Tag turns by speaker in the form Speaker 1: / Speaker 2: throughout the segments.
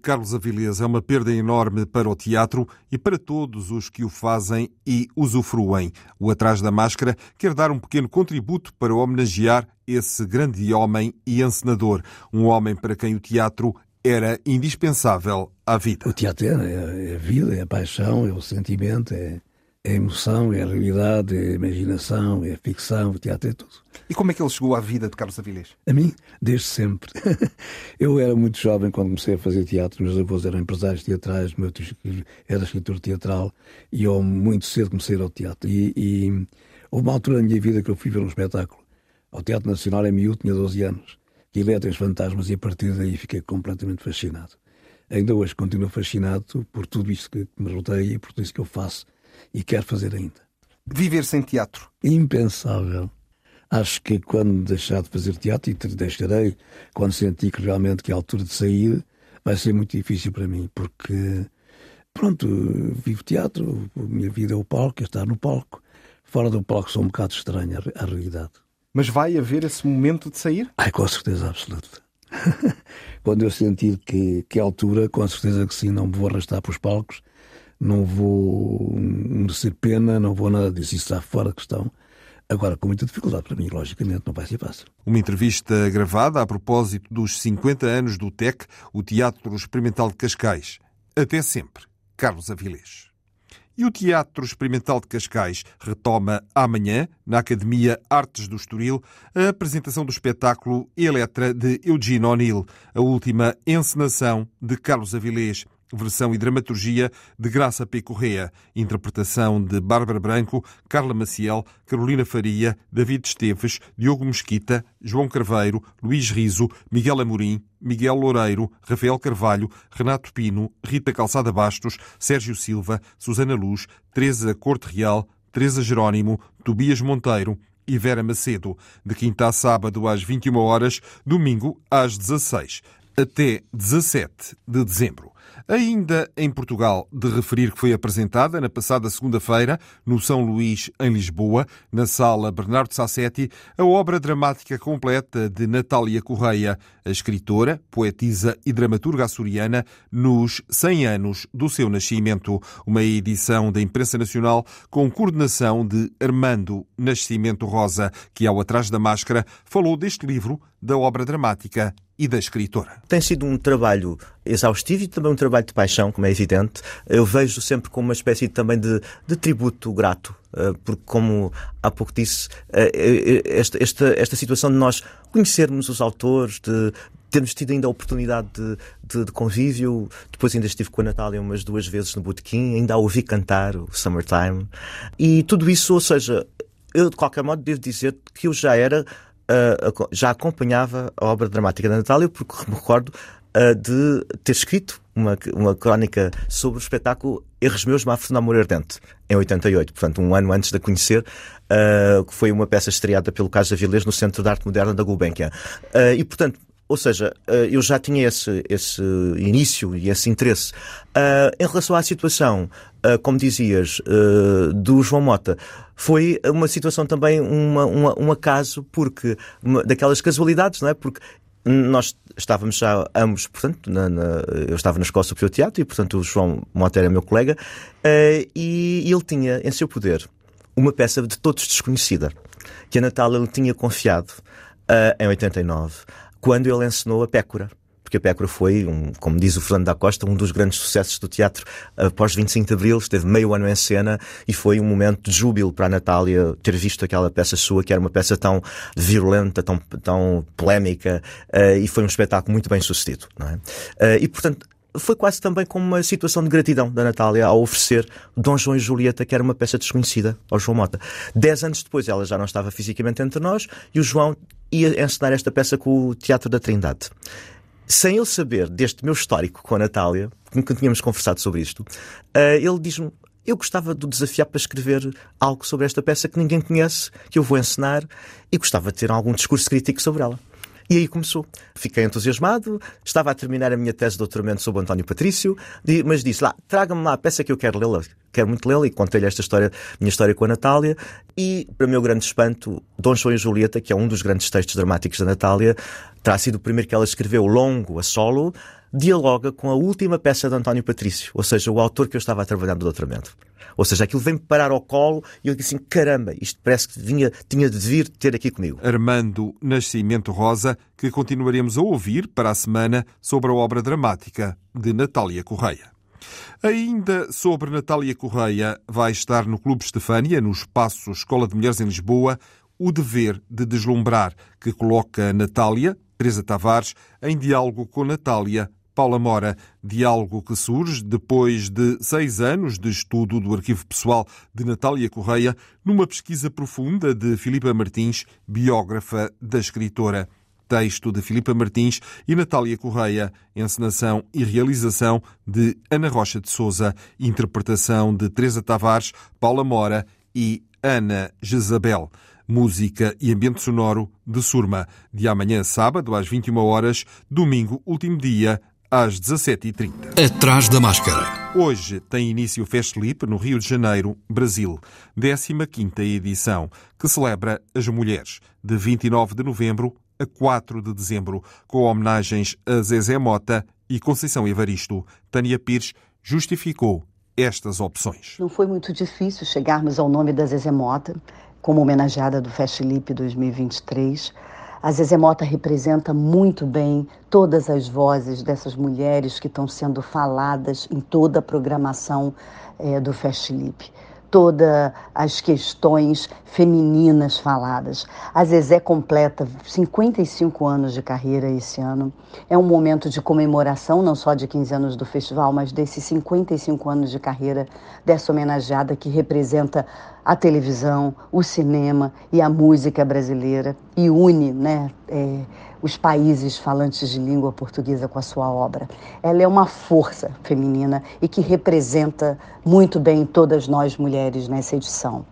Speaker 1: Carlos Avilés é uma perda enorme para o teatro e para todos os que o fazem e usufruem. O Atrás da Máscara quer dar um pequeno contributo para homenagear esse grande homem e encenador. Um homem para quem o teatro era indispensável à vida.
Speaker 2: O teatro é, é a vida, é a paixão, é o sentimento, é, é a emoção, é a realidade, é a imaginação, é a ficção, o teatro é tudo.
Speaker 1: E como é que ele chegou à vida de Carlos Avilés?
Speaker 2: A mim, desde sempre. Eu era muito jovem quando comecei a fazer teatro, meus avós eram empresários teatrais, meu tio era escritor teatral e eu muito cedo comecei a ir ao teatro. E, e houve uma altura na minha vida que eu fui ver um espetáculo ao Teatro Nacional em miúdo, tinha 12 anos, que ele os fantasmas e a partir daí fiquei completamente fascinado. Ainda hoje continuo fascinado por tudo isto que me rodeia e por tudo isso que eu faço e quero fazer ainda.
Speaker 1: Viver sem teatro?
Speaker 2: Impensável. Acho que quando deixar de fazer teatro, e deixarei, quando sentir que realmente que é a altura de sair, vai ser muito difícil para mim, porque, pronto, vivo teatro, a minha vida é o palco, é estar no palco. Fora do palco sou um bocado estranho à realidade.
Speaker 1: Mas vai haver esse momento de sair?
Speaker 2: Ai, com certeza absoluta. quando eu sentir que, que é a altura, com certeza que sim, não me vou arrastar para os palcos, não vou merecer pena, não vou nada disso, isso está fora de questão. Agora, com muita dificuldade para mim, logicamente, não vai ser fácil.
Speaker 1: Uma entrevista gravada a propósito dos 50 anos do TEC, o Teatro Experimental de Cascais. Até sempre, Carlos Avilés. E o Teatro Experimental de Cascais retoma amanhã, na Academia Artes do Estoril, a apresentação do espetáculo Eletra de Eugene O'Neill, a última encenação de Carlos Avilés versão e dramaturgia de Graça P. Correa, interpretação de Bárbara Branco, Carla Maciel, Carolina Faria, David Esteves, Diogo Mesquita, João Carveiro, Luís Riso, Miguel Amorim, Miguel Loureiro, Rafael Carvalho, Renato Pino, Rita Calçada Bastos, Sérgio Silva, Susana Luz, Teresa Corte Real, Teresa Jerónimo, Tobias Monteiro, e Vera Macedo, de quinta a sábado às 21 horas, domingo às 16, até 17 de dezembro. Ainda em Portugal, de referir que foi apresentada na passada segunda-feira, no São Luís, em Lisboa, na sala Bernardo Sassetti, a obra dramática completa de Natália Correia, a escritora, poetisa e dramaturga açoriana, nos 100 anos do seu nascimento. Uma edição da Imprensa Nacional com coordenação de Armando Nascimento Rosa, que, ao Atrás da Máscara, falou deste livro, da obra dramática e da escritora.
Speaker 3: Tem sido um trabalho exaustivo e também um trabalho de paixão, como é evidente. Eu vejo sempre como uma espécie também de, de tributo grato, eh, porque, como há pouco disse, eh, eh, esta, esta, esta situação de nós conhecermos os autores, de termos tido ainda a oportunidade de, de, de, convívio. Depois ainda estive com a Natália umas duas vezes no Botequim, ainda a ouvi cantar o Summertime. E tudo isso, ou seja, eu de qualquer modo devo dizer que eu já era uh, já acompanhava a obra dramática da Natália, porque me recordo uh, de ter escrito uma, uma crónica sobre o espetáculo Erros Meus, Mafra de Amor Ardente, em 88, portanto, um ano antes de a conhecer, uh, que foi uma peça estreada pelo Casa Avilés no Centro de Arte Moderna da Gulbenkian. Uh, e, portanto, ou seja, eu já tinha esse, esse início e esse interesse. Em relação à situação, como dizias, do João Mota, foi uma situação também, uma, uma, um acaso, porque uma, daquelas casualidades, não é? Porque nós estávamos já ambos, portanto, na, na, eu estava na Escola Superior de Teatro e, portanto, o João Monteiro é meu colega, e, ele tinha em seu poder uma peça de todos desconhecida, que a Natália lhe tinha confiado em 89, quando ele ensinou a Pécora porque a Pécora foi, um, como diz o Fernando da Costa, um dos grandes sucessos do teatro após 25 de Abril, esteve meio ano em cena e foi um momento de júbilo para a Natália ter visto aquela peça sua, que era uma peça tão virulenta, tão, tão polémica, uh, e foi um espetáculo muito bem sucedido. Não é? Uh, e, portanto, foi quase também como uma situação de gratidão da Natália ao oferecer Dom João e Julieta, que era uma peça desconhecida, ao João Mota. Dez anos depois ela já não estava fisicamente entre nós e o João ia encenar esta peça com o Teatro da Trindade. Sem ele saber deste meu histórico com a Natália, nunca tínhamos conversado sobre isto, eh, ele diz-me: Eu gostava de desafiar para escrever algo sobre esta peça que ninguém conhece, que eu vou encenar, e gostava de ter algum discurso crítico sobre ela. E aí começou. Fiquei entusiasmado, estava a terminar a minha tese de doutoramento sobre António Patrício, mas disse lá, traga-me lá a peça que eu quero lê-la. Quero muito lê-la e contei-lhe esta história, minha história com a Natália. E, para meu grande espanto, Dom João e Julieta, que é um dos grandes textos dramáticos da Natália, terá sido o primeiro que ela escreveu longo, a solo, dialoga com a última peça de António Patrício, ou seja, o autor que eu estava a trabalhar no doutoramento. Ou seja, aquilo vem-me parar ao colo e eu disse assim: caramba, isto parece que vinha, tinha de vir ter aqui comigo.
Speaker 1: Armando Nascimento Rosa, que continuaremos a ouvir para a semana sobre a obra dramática de Natália Correia. Ainda sobre Natália Correia, vai estar no Clube Estefânia, no espaço Escola de Mulheres em Lisboa, o dever de deslumbrar, que coloca Natália, Teresa Tavares, em diálogo com Natália Paula Mora, diálogo que surge depois de seis anos de estudo do arquivo pessoal de Natália Correia, numa pesquisa profunda de Filipa Martins, biógrafa da escritora. Texto de Filipa Martins e Natália Correia, encenação e realização de Ana Rocha de Souza, interpretação de Teresa Tavares, Paula Mora e Ana Jezabel música e ambiente sonoro de Surma, de amanhã sábado às 21 horas, domingo último dia às 17h30.
Speaker 4: Atrás da máscara.
Speaker 1: Hoje tem início o Festlip no Rio de Janeiro, Brasil, 15ª edição, que celebra as mulheres, de 29 de novembro a 4 de dezembro, com homenagens a Zezé Mota e Conceição Evaristo. Tânia Pires justificou estas opções.
Speaker 5: Não foi muito difícil chegarmos ao nome da Zezé Mota como homenageada do Festlip 2023 a Zezé Mota representa muito bem todas as vozes dessas mulheres que estão sendo faladas em toda a programação é, do Festlip todas as questões femininas faladas. A Zezé completa 55 anos de carreira esse ano. É um momento de comemoração, não só de 15 anos do festival, mas desses 55 anos de carreira dessa homenageada que representa a televisão, o cinema e a música brasileira e une, né? É, os países falantes de língua portuguesa com a sua obra. Ela é uma força feminina e que representa muito bem todas nós mulheres nessa edição.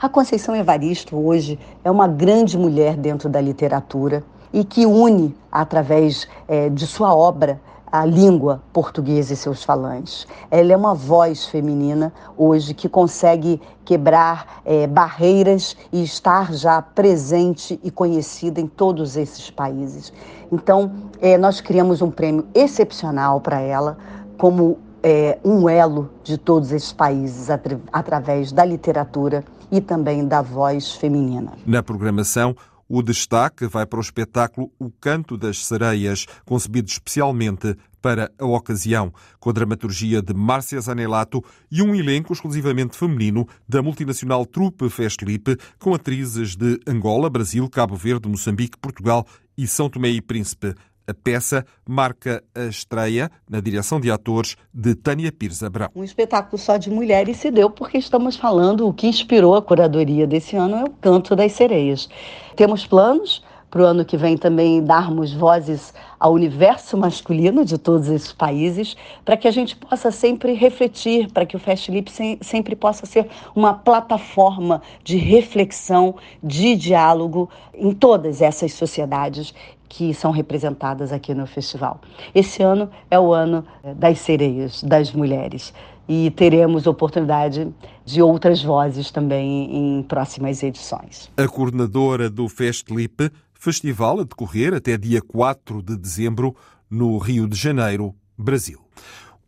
Speaker 5: A Conceição Evaristo hoje é uma grande mulher dentro da literatura e que une, através é, de sua obra, a língua portuguesa e seus falantes. Ela é uma voz feminina hoje que consegue quebrar é, barreiras e estar já presente e conhecida em todos esses países. Então, é, nós criamos um prêmio excepcional para ela, como é, um elo de todos esses países atra através da literatura e também da voz feminina.
Speaker 1: Na programação, o destaque vai para o espetáculo O Canto das Sereias, concebido especialmente para a ocasião, com a dramaturgia de Márcia Zanelato e um elenco exclusivamente feminino da multinacional Trupe Festlip, com atrizes de Angola, Brasil, Cabo Verde, Moçambique, Portugal e São Tomé e Príncipe. A peça marca a estreia na direção de atores de Tânia Pires Abrão.
Speaker 5: Um espetáculo só de mulheres se deu porque estamos falando o que inspirou a curadoria desse ano é o Canto das Sereias. Temos planos para o ano que vem também darmos vozes ao universo masculino de todos esses países, para que a gente possa sempre refletir, para que o Festlip sempre possa ser uma plataforma de reflexão, de diálogo em todas essas sociedades que são representadas aqui no festival. Esse ano é o ano eh, das sereias, das mulheres. E teremos oportunidade de outras vozes também em próximas edições.
Speaker 1: A coordenadora do Festlip, festival a decorrer até dia 4 de dezembro no Rio de Janeiro, Brasil.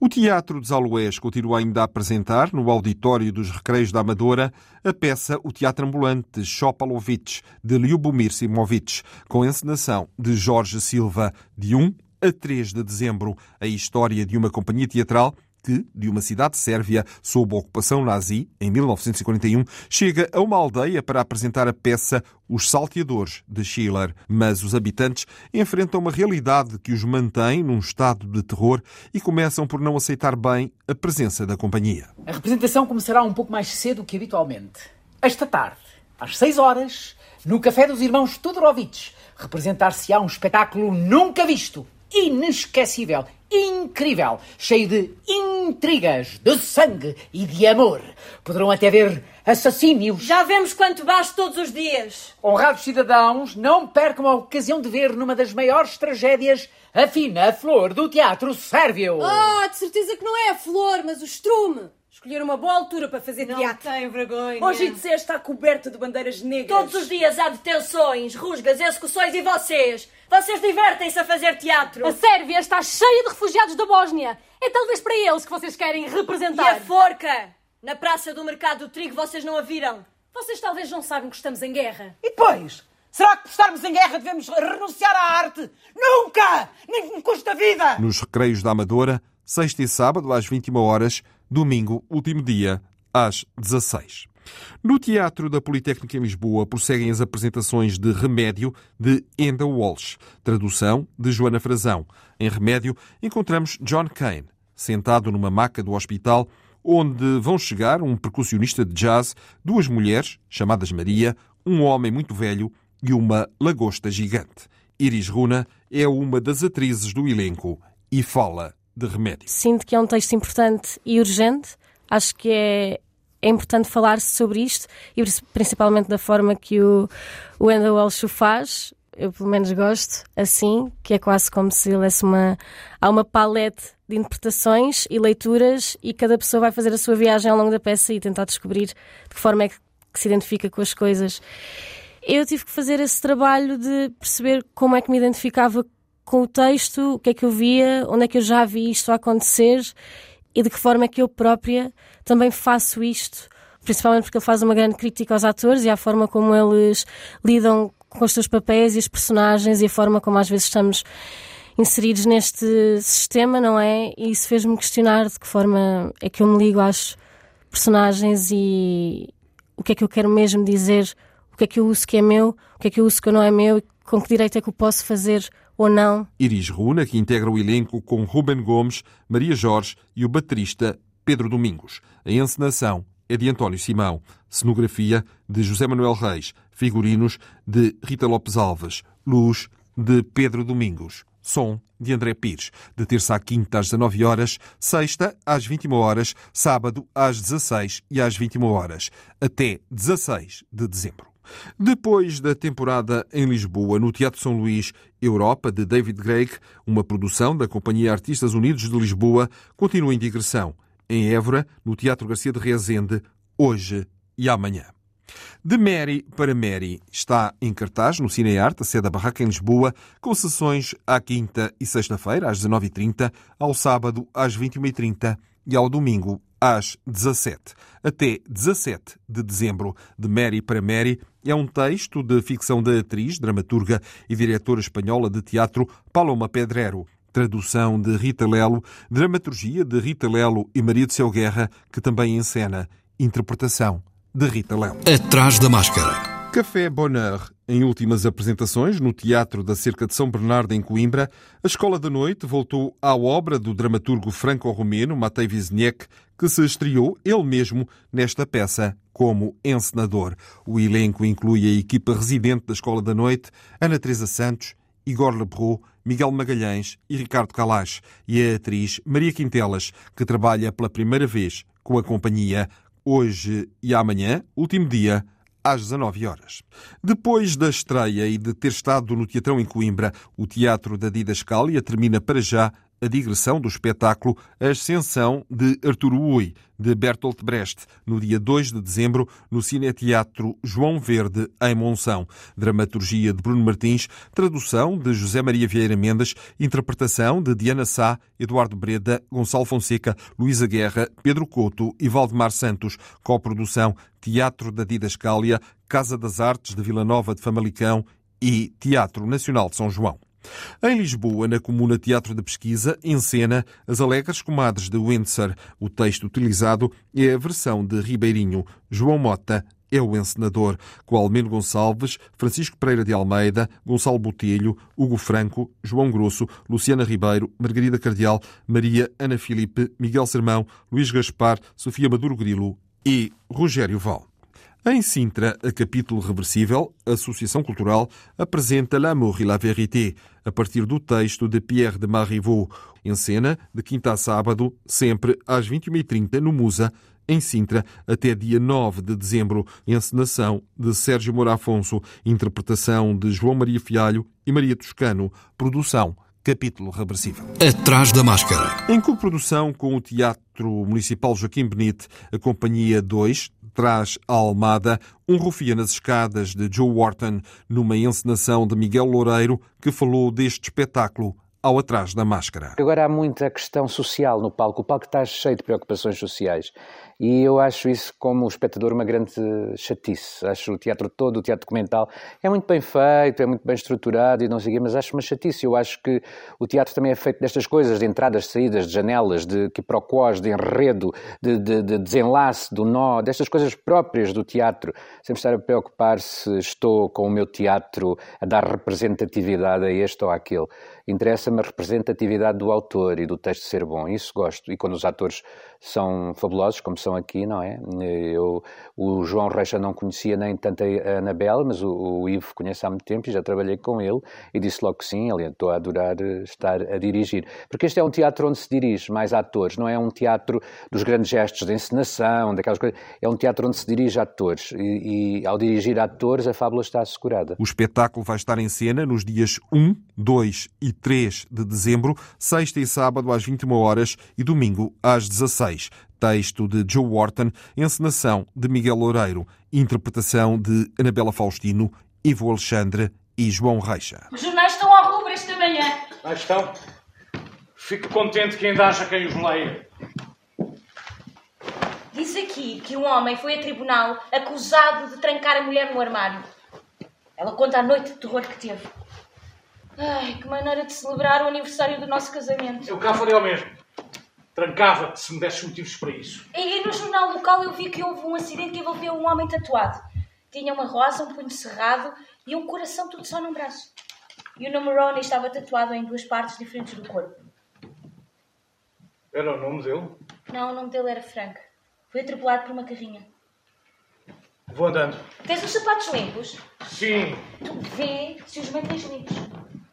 Speaker 1: O Teatro dos Aloés continua ainda a apresentar, no Auditório dos Recreios da Amadora, a peça O Teatro Ambulante Chopalovich, de Lyubomir Simovic, com encenação de Jorge Silva, de 1 a 3 de dezembro, a história de uma companhia teatral que, de uma cidade sérvia sob ocupação nazi, em 1941, chega a uma aldeia para apresentar a peça Os Salteadores, de Schiller. Mas os habitantes enfrentam uma realidade que os mantém num estado de terror e começam por não aceitar bem a presença da companhia.
Speaker 6: A representação começará um pouco mais cedo que habitualmente. Esta tarde, às 6 horas, no Café dos Irmãos Todorovitch, representar-se-á um espetáculo nunca visto, inesquecível, incrível, cheio de intrigas, de sangue e de amor. Poderão até ver assassínios.
Speaker 7: Já vemos quanto basta todos os dias.
Speaker 6: Honrados cidadãos, não percam a ocasião de ver numa das maiores tragédias a fina flor do teatro sérvio.
Speaker 7: Ah, de certeza que não é a flor, mas o estrume. Escolher uma boa altura para fazer
Speaker 8: não
Speaker 7: teatro.
Speaker 8: tem vergonha.
Speaker 7: Hoje IDC está coberto de bandeiras negras.
Speaker 8: Todos os dias há detenções, rusgas, execuções e vocês? Vocês divertem-se a fazer teatro.
Speaker 9: A Sérvia está cheia de refugiados da Bósnia. É talvez para eles que vocês querem
Speaker 8: E
Speaker 9: representar.
Speaker 8: a forca? Na praça do mercado do trigo vocês não a viram?
Speaker 9: Vocês talvez não sabem que estamos em guerra.
Speaker 6: E depois? Será que por estarmos em guerra devemos renunciar à arte? Nunca! Nem me custa a vida!
Speaker 1: Nos recreios da Amadora, sexta e sábado às 21 horas, domingo, último dia, às 16. No Teatro da Politécnica em Lisboa prosseguem as apresentações de Remédio de Enda Walsh, tradução de Joana Frazão. Em Remédio encontramos John Kane, sentado numa maca do hospital, onde vão chegar um percussionista de jazz, duas mulheres, chamadas Maria, um homem muito velho e uma lagosta gigante. Iris Runa é uma das atrizes do elenco e fala de Remédio.
Speaker 10: Sinto que é um texto importante e urgente. Acho que é, é importante falar-se sobre isto e principalmente da forma que o, o Enda Walsh o faz. Eu, pelo menos, gosto assim, que é quase como se lesse uma. Há uma palete de interpretações e leituras e cada pessoa vai fazer a sua viagem ao longo da peça e tentar descobrir de que forma é que, que se identifica com as coisas. Eu tive que fazer esse trabalho de perceber como é que me identificava com o texto, o que é que eu via, onde é que eu já vi isto acontecer e de que forma é que eu própria também faço isto, principalmente porque ele faz uma grande crítica aos atores e à forma como eles lidam com os seus papéis e os personagens e a forma como às vezes estamos inseridos neste sistema, não é? E isso fez-me questionar de que forma é que eu me ligo às personagens e o que é que eu quero mesmo dizer, o que é que eu uso que é meu, o que é que eu uso que não é meu e com que direito é que eu posso fazer ou não.
Speaker 1: Iris Runa, que integra o elenco com Ruben Gomes, Maria Jorge e o baterista Pedro Domingos. A encenação é de António Simão, cenografia de José Manuel Reis, figurinos de Rita Lopes Alves, luz de Pedro Domingos, som de André Pires, de terça à quinta às 19 horas, sexta às 21 horas, sábado às 16 e às 21 horas, até 16 de dezembro. Depois da temporada em Lisboa, no Teatro São Luís, Europa, de David Greig, uma produção da Companhia Artistas Unidos de Lisboa, continua em digressão. Em Évora, no Teatro Garcia de Rezende, hoje e amanhã. De Mary para Mary está em cartaz no Cinearte, a sede da Barraca em Lisboa, com sessões à quinta e sexta-feira, às 19h30, ao sábado, às 21h30 e ao domingo, às 17. Até 17 de dezembro, de Mary para Mary, é um texto de ficção da atriz, dramaturga e diretora espanhola de teatro Paloma Pedrero. Tradução de Rita Lelo, dramaturgia de Rita Lelo e Maria de Seu Guerra, que também encena. Interpretação de Rita Lelo.
Speaker 4: Atrás da máscara.
Speaker 1: Café Bonheur. Em últimas apresentações no Teatro da Cerca de São Bernardo, em Coimbra, a Escola da Noite voltou à obra do dramaturgo franco-romeno Matei Wisniewski, que se estreou ele mesmo nesta peça como encenador. O elenco inclui a equipa residente da Escola da Noite, Ana Teresa Santos, Igor Lebrou, Miguel Magalhães e Ricardo Calais, e a atriz Maria Quintelas, que trabalha pela primeira vez com a companhia hoje e amanhã, último dia, às 19 horas. Depois da estreia e de ter estado no Teatrão em Coimbra, o Teatro da Didascália termina para já a digressão do espetáculo A Ascensão de Arturo Ui, de Bertolt Brecht, no dia 2 de dezembro, no Cineteatro João Verde, em Monção. Dramaturgia de Bruno Martins, tradução de José Maria Vieira Mendes, interpretação de Diana Sá, Eduardo Breda, Gonçalo Fonseca, Luísa Guerra, Pedro Couto e Valdemar Santos. Coprodução Teatro da Didascália, Casa das Artes de Vila Nova de Famalicão e Teatro Nacional de São João. Em Lisboa, na Comuna Teatro de Pesquisa, encena As Alegres Comadres de Windsor. O texto utilizado é a versão de Ribeirinho. João Mota é o encenador, com Almeno Gonçalves, Francisco Pereira de Almeida, Gonçalo Botelho, Hugo Franco, João Grosso, Luciana Ribeiro, Margarida Cardial, Maria Ana Filipe, Miguel Sermão, Luís Gaspar, Sofia Maduro Grilo e Rogério Val. Em Sintra, a capítulo reversível, a Associação Cultural apresenta L'amour et la vérité, a partir do texto de Pierre de Marivaux, em cena, de quinta a sábado, sempre às 21h30 no Musa, em Sintra, até dia 9 de dezembro, encenação de Sérgio Moura Afonso, interpretação de João Maria Fialho e Maria Toscano, produção Capítulo Reversível.
Speaker 4: Atrás da Máscara.
Speaker 1: Em coprodução com o Teatro Municipal Joaquim Benite, a Companhia 2 traz a Almada um rufia nas escadas de Joe Wharton, numa encenação de Miguel Loureiro, que falou deste espetáculo ao Atrás da Máscara.
Speaker 11: Agora há muita questão social no palco. O palco está cheio de preocupações sociais. E eu acho isso, como espectador, uma grande chatice. Acho o teatro todo, o teatro documental, é muito bem feito, é muito bem estruturado e não sei o quê, mas acho uma chatice. Eu acho que o teatro também é feito destas coisas, de entradas, saídas, de janelas, de quiprocós, de enredo, de, de, de desenlace, do nó, destas coisas próprias do teatro. Sempre estar a preocupar se estou com o meu teatro a dar representatividade a este ou àquele. Interessa-me a representatividade do autor e do texto ser bom. Isso gosto. E quando os atores são fabulosos, como são aqui, não é? Eu, o João Reixa não conhecia nem tanto a Anabela, mas o, o, Ivo conhece há muito tempo e já trabalhei com ele e disse logo que sim, ele estou a adorar eh, estar a dirigir. Porque este é um teatro onde se dirige mais atores, não é um teatro dos grandes gestos de encenação, daquelas coisas. É um teatro onde se dirige atores e, e ao dirigir atores a fábula está assegurada.
Speaker 1: O espetáculo vai estar em cena nos dias 1, 2 e 3 de dezembro, sexta e sábado às 21 horas e domingo às 16 texto de Joe Wharton, encenação de Miguel Loureiro, interpretação de Anabela Faustino, Ivo Alexandre e João Reixa.
Speaker 12: Os jornais estão à rubra esta manhã.
Speaker 13: Ah, estão. Fico contente que ainda haja quem os leia.
Speaker 12: Diz aqui que um homem foi a tribunal acusado de trancar a mulher no armário. Ela conta a noite de terror que teve. Ai, que maneira de celebrar o aniversário do nosso casamento.
Speaker 13: Eu cá falei ao mesmo. Trancava-te se me desses motivos para isso.
Speaker 12: E, e, no jornal local eu vi que houve um acidente que envolveu um homem tatuado. Tinha uma rosa, um punho cerrado e um coração tudo só num braço. E o nome Ronnie estava tatuado em duas partes diferentes do corpo.
Speaker 13: Era o nome dele?
Speaker 12: Não, o nome dele era Frank. Foi atropelado por uma carrinha.
Speaker 13: Vou andando.
Speaker 12: Tens os sapatos limpos?
Speaker 13: Sim.
Speaker 12: Tu vê se os mantens limpos.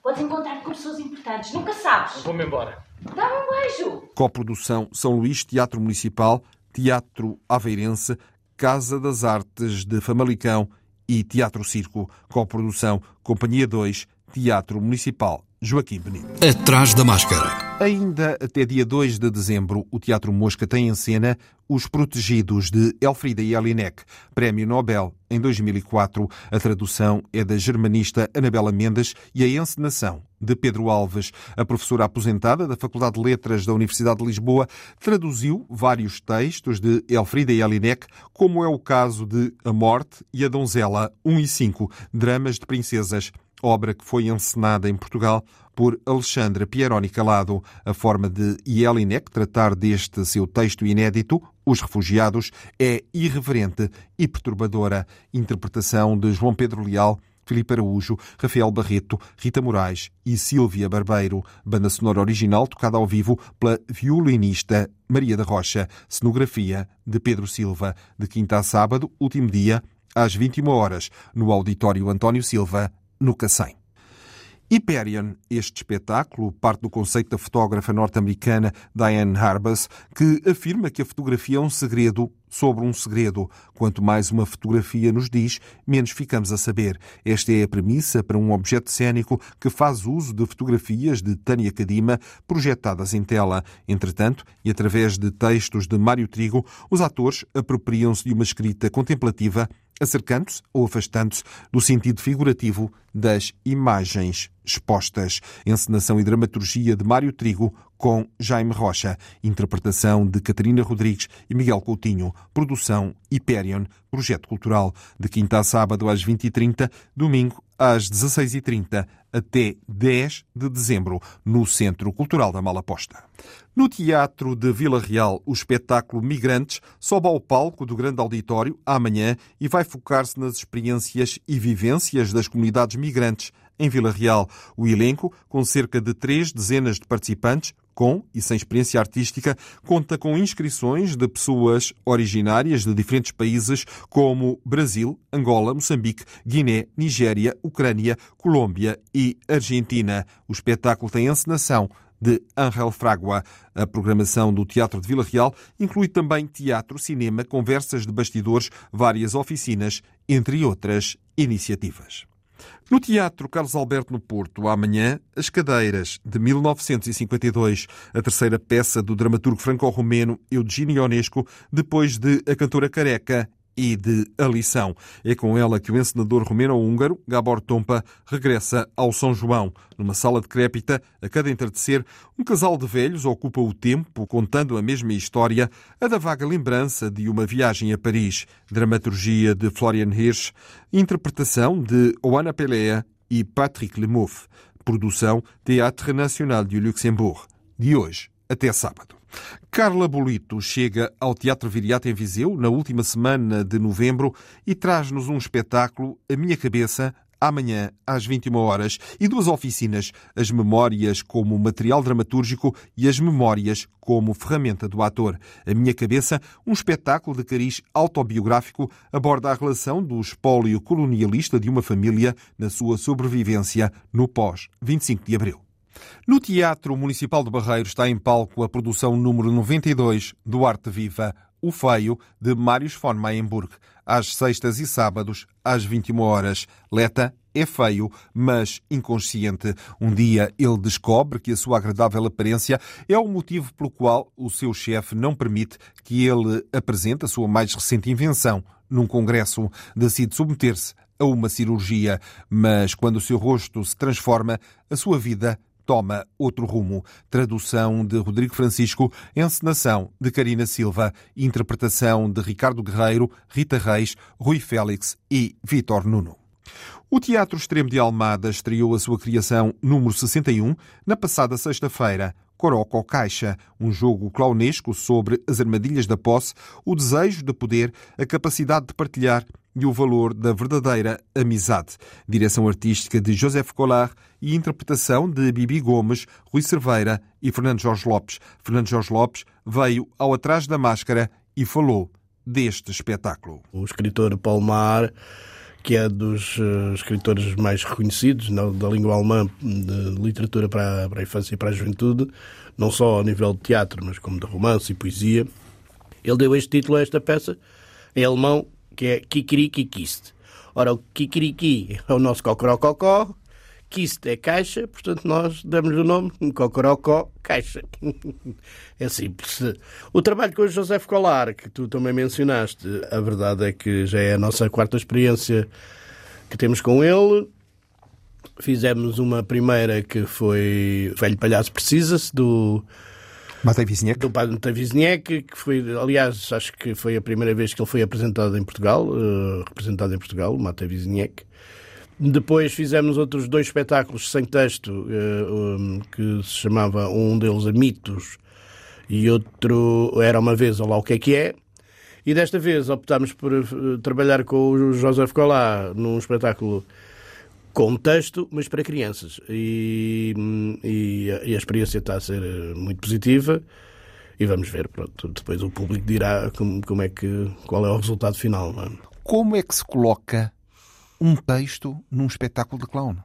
Speaker 12: Podes encontrar com pessoas importantes. Nunca sabes.
Speaker 13: Vou-me embora.
Speaker 12: Dá-me um beijo.
Speaker 1: Coprodução São Luís, Teatro Municipal, Teatro Aveirense, Casa das Artes de Famalicão e Teatro Circo. Coprodução Companhia 2, Teatro Municipal Joaquim Benito.
Speaker 4: Atrás da máscara.
Speaker 1: Ainda até dia 2 de dezembro, o Teatro Mosca tem em cena Os Protegidos de Elfrida Jelinek, Prémio Nobel em 2004. A tradução é da germanista Anabela Mendes e a encenação de Pedro Alves. A professora aposentada da Faculdade de Letras da Universidade de Lisboa traduziu vários textos de Elfrida Jelinek, como é o caso de A Morte e a Donzela 1 e 5, dramas de princesas obra que foi encenada em Portugal por Alexandra Pieroni Calado. A forma de Jelinek tratar deste seu texto inédito, Os Refugiados, é irreverente e perturbadora. Interpretação de João Pedro Leal, Filipe Araújo, Rafael Barreto, Rita Moraes e Sílvia Barbeiro. Banda sonora original tocada ao vivo pela violinista Maria da Rocha. Cenografia de Pedro Silva. De quinta a sábado, último dia, às 21 horas, no Auditório António Silva, no Cacém. Hyperion, este espetáculo, parte do conceito da fotógrafa norte-americana Diane Arbus, que afirma que a fotografia é um segredo sobre um segredo. Quanto mais uma fotografia nos diz, menos ficamos a saber. Esta é a premissa para um objeto cênico que faz uso de fotografias de Tânia Kadima projetadas em tela. Entretanto, e através de textos de Mário Trigo, os atores apropriam-se de uma escrita contemplativa acercando-se ou afastando-se do sentido figurativo das imagens expostas. Encenação e dramaturgia de Mário Trigo com Jaime Rocha, interpretação de Catarina Rodrigues e Miguel Coutinho, produção Hyperion, projeto cultural, de quinta a sábado às 20h30, domingo às 16h30 até 10 de dezembro, no Centro Cultural da Malaposta. No Teatro de Vila Real, o espetáculo Migrantes sobe ao palco do grande auditório amanhã e vai focar-se nas experiências e vivências das comunidades migrantes em Vila Real. O elenco, com cerca de três dezenas de participantes, com e sem experiência artística, conta com inscrições de pessoas originárias de diferentes países como Brasil, Angola, Moçambique, Guiné, Nigéria, Ucrânia, Colômbia e Argentina. O espetáculo tem encenação de Angel Fragua. A programação do Teatro de Vila Real inclui também teatro, cinema, conversas de bastidores, várias oficinas, entre outras iniciativas. No Teatro Carlos Alberto no Porto, amanhã, As Cadeiras, de 1952, a terceira peça do dramaturgo franco-romeno Eugênio Ionesco, depois de A Cantora Careca e de A Lição. É com ela que o encenador romeno-húngaro, Gabor Tompa, regressa ao São João. Numa sala decrépita, a cada entardecer, um casal de velhos ocupa o tempo contando a mesma história, a da vaga lembrança de uma viagem a Paris. Dramaturgia de Florian Hirsch, interpretação de Oana Pelea e Patrick Lemouf. Produção Théâtre National du Luxembourg. De hoje até sábado. Carla Bolito chega ao Teatro Viriato em Viseu na última semana de novembro e traz-nos um espetáculo A Minha Cabeça, amanhã às 21 horas e duas oficinas, as memórias como material dramatúrgico e as memórias como ferramenta do ator. A Minha Cabeça, um espetáculo de cariz autobiográfico, aborda a relação do espólio colonialista de uma família na sua sobrevivência no pós-25 de abril. No Teatro Municipal de Barreiros está em palco a produção número 92 do Arte Viva, O Feio, de Marius von Mayenburg, às sextas e sábados, às 21 horas. Leta é feio, mas inconsciente. Um dia ele descobre que a sua agradável aparência é o motivo pelo qual o seu chefe não permite que ele apresente a sua mais recente invenção. Num congresso, decide submeter-se a uma cirurgia, mas quando o seu rosto se transforma, a sua vida toma outro rumo. Tradução de Rodrigo Francisco, encenação de Karina Silva, interpretação de Ricardo Guerreiro, Rita Reis, Rui Félix e Vitor Nuno. O Teatro Extremo de Almada estreou a sua criação número 61 na passada sexta-feira. Coroco Caixa, um jogo clownesco sobre as armadilhas da posse, o desejo de poder, a capacidade de partilhar e o valor da verdadeira amizade. Direção artística de José Collard e interpretação de Bibi Gomes, Rui Cerveira e Fernando Jorge Lopes. Fernando Jorge Lopes veio ao Atrás da Máscara e falou deste espetáculo.
Speaker 14: O escritor Paul Mar, que é dos uh, escritores mais reconhecidos da língua alemã de literatura para a, para a infância e para a juventude, não só ao nível de teatro, mas como de romance e poesia, ele deu este título a esta peça em alemão que é Kikiriki Kist. Ora, o Kikiriki é o nosso cocorococó, Kist é caixa, portanto nós damos o nome Cocorocó Caixa. é simples. O trabalho com o José Colar, que tu também mencionaste, a verdade é que já é a nossa quarta experiência que temos com ele. Fizemos uma primeira que foi Velho Palhaço Precisa-se, do
Speaker 1: Matei Wisniewski.
Speaker 14: Do padre Matei Wisniewski, que foi, aliás, acho que foi a primeira vez que ele foi apresentado em Portugal, uh, representado em Portugal, Matei Wisniewski. Depois fizemos outros dois espetáculos sem texto, uh, um, que se chamava um deles a Mitos e outro Era uma vez, ou lá o que é que é. E desta vez optámos por uh, trabalhar com o José Colá num espetáculo com texto, mas para crianças. E, e, a, e, a, experiência está a ser eh, muito positiva. E vamos ver, pronto, depois o público dirá como, como é que, qual é o resultado final. É?
Speaker 1: Como é que se coloca um texto num espetáculo de clown?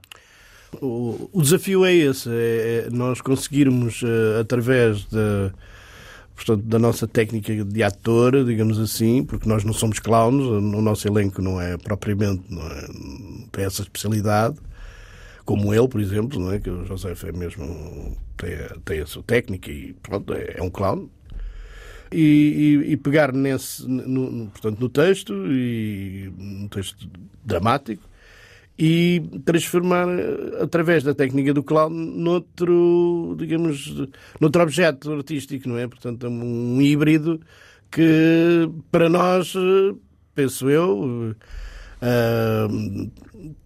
Speaker 14: O, o desafio é esse, é, é nós conseguirmos, uh, através de portanto, da nossa técnica de ator, digamos assim, porque nós não somos clowns, o nosso elenco não é propriamente, não, é, tem essa especialidade, como ele, por exemplo, não é? que o José é mesmo, tem, tem a sua técnica e pronto, é, é um clown. E, e, e, pegar nesse, no, portanto, no texto, e um texto dramático, e transformar através da técnica do clown noutro, digamos, noutro objeto artístico, não é? Portanto, é um híbrido que para nós, penso eu, Uh,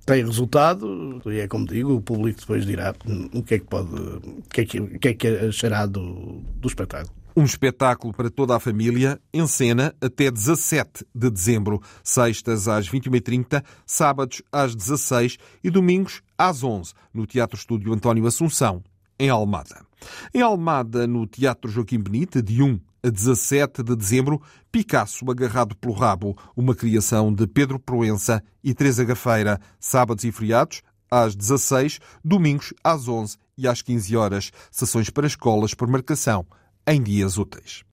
Speaker 14: tem resultado e é como digo, o público depois dirá o que é que pode, o que é que, o que, é que achará do, do espetáculo.
Speaker 1: Um espetáculo para toda a família, em cena até 17 de dezembro, sextas às 21h30, sábados às 16 e domingos às 11 no Teatro Estúdio António Assunção, em Almada. Em Almada, no Teatro Joaquim Benite, de 1 a 17 de dezembro, Picasso agarrado pelo rabo, uma criação de Pedro Proença e Teresa Gafeira, sábados e feriados, às 16, domingos às 11 e às 15 horas, sessões para escolas por marcação, em dias úteis.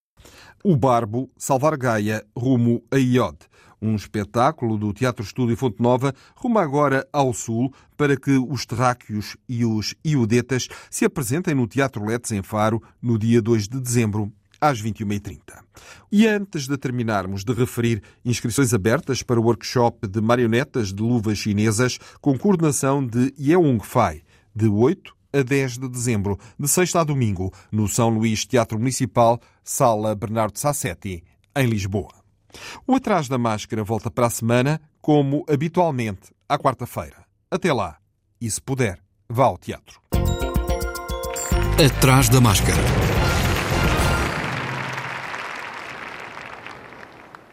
Speaker 1: O Barbo, Salvar Gaia, rumo a Iode. Um espetáculo do Teatro Estúdio Fonte Nova rumo agora ao Sul para que os terráqueos e os iodetas se apresentem no Teatro Letes em Faro no dia 2 de dezembro às 21h30. E antes de terminarmos de referir inscrições abertas para o workshop de marionetas de luvas chinesas com coordenação de Yeung Fai, de 8 a 10 de dezembro, de sexta a domingo, no São Luís Teatro Municipal, Sala Bernardo Sassetti, em Lisboa. O Atrás da Máscara volta para a semana, como habitualmente, à quarta-feira. Até lá. E se puder, vá ao teatro.
Speaker 4: Atrás da Máscara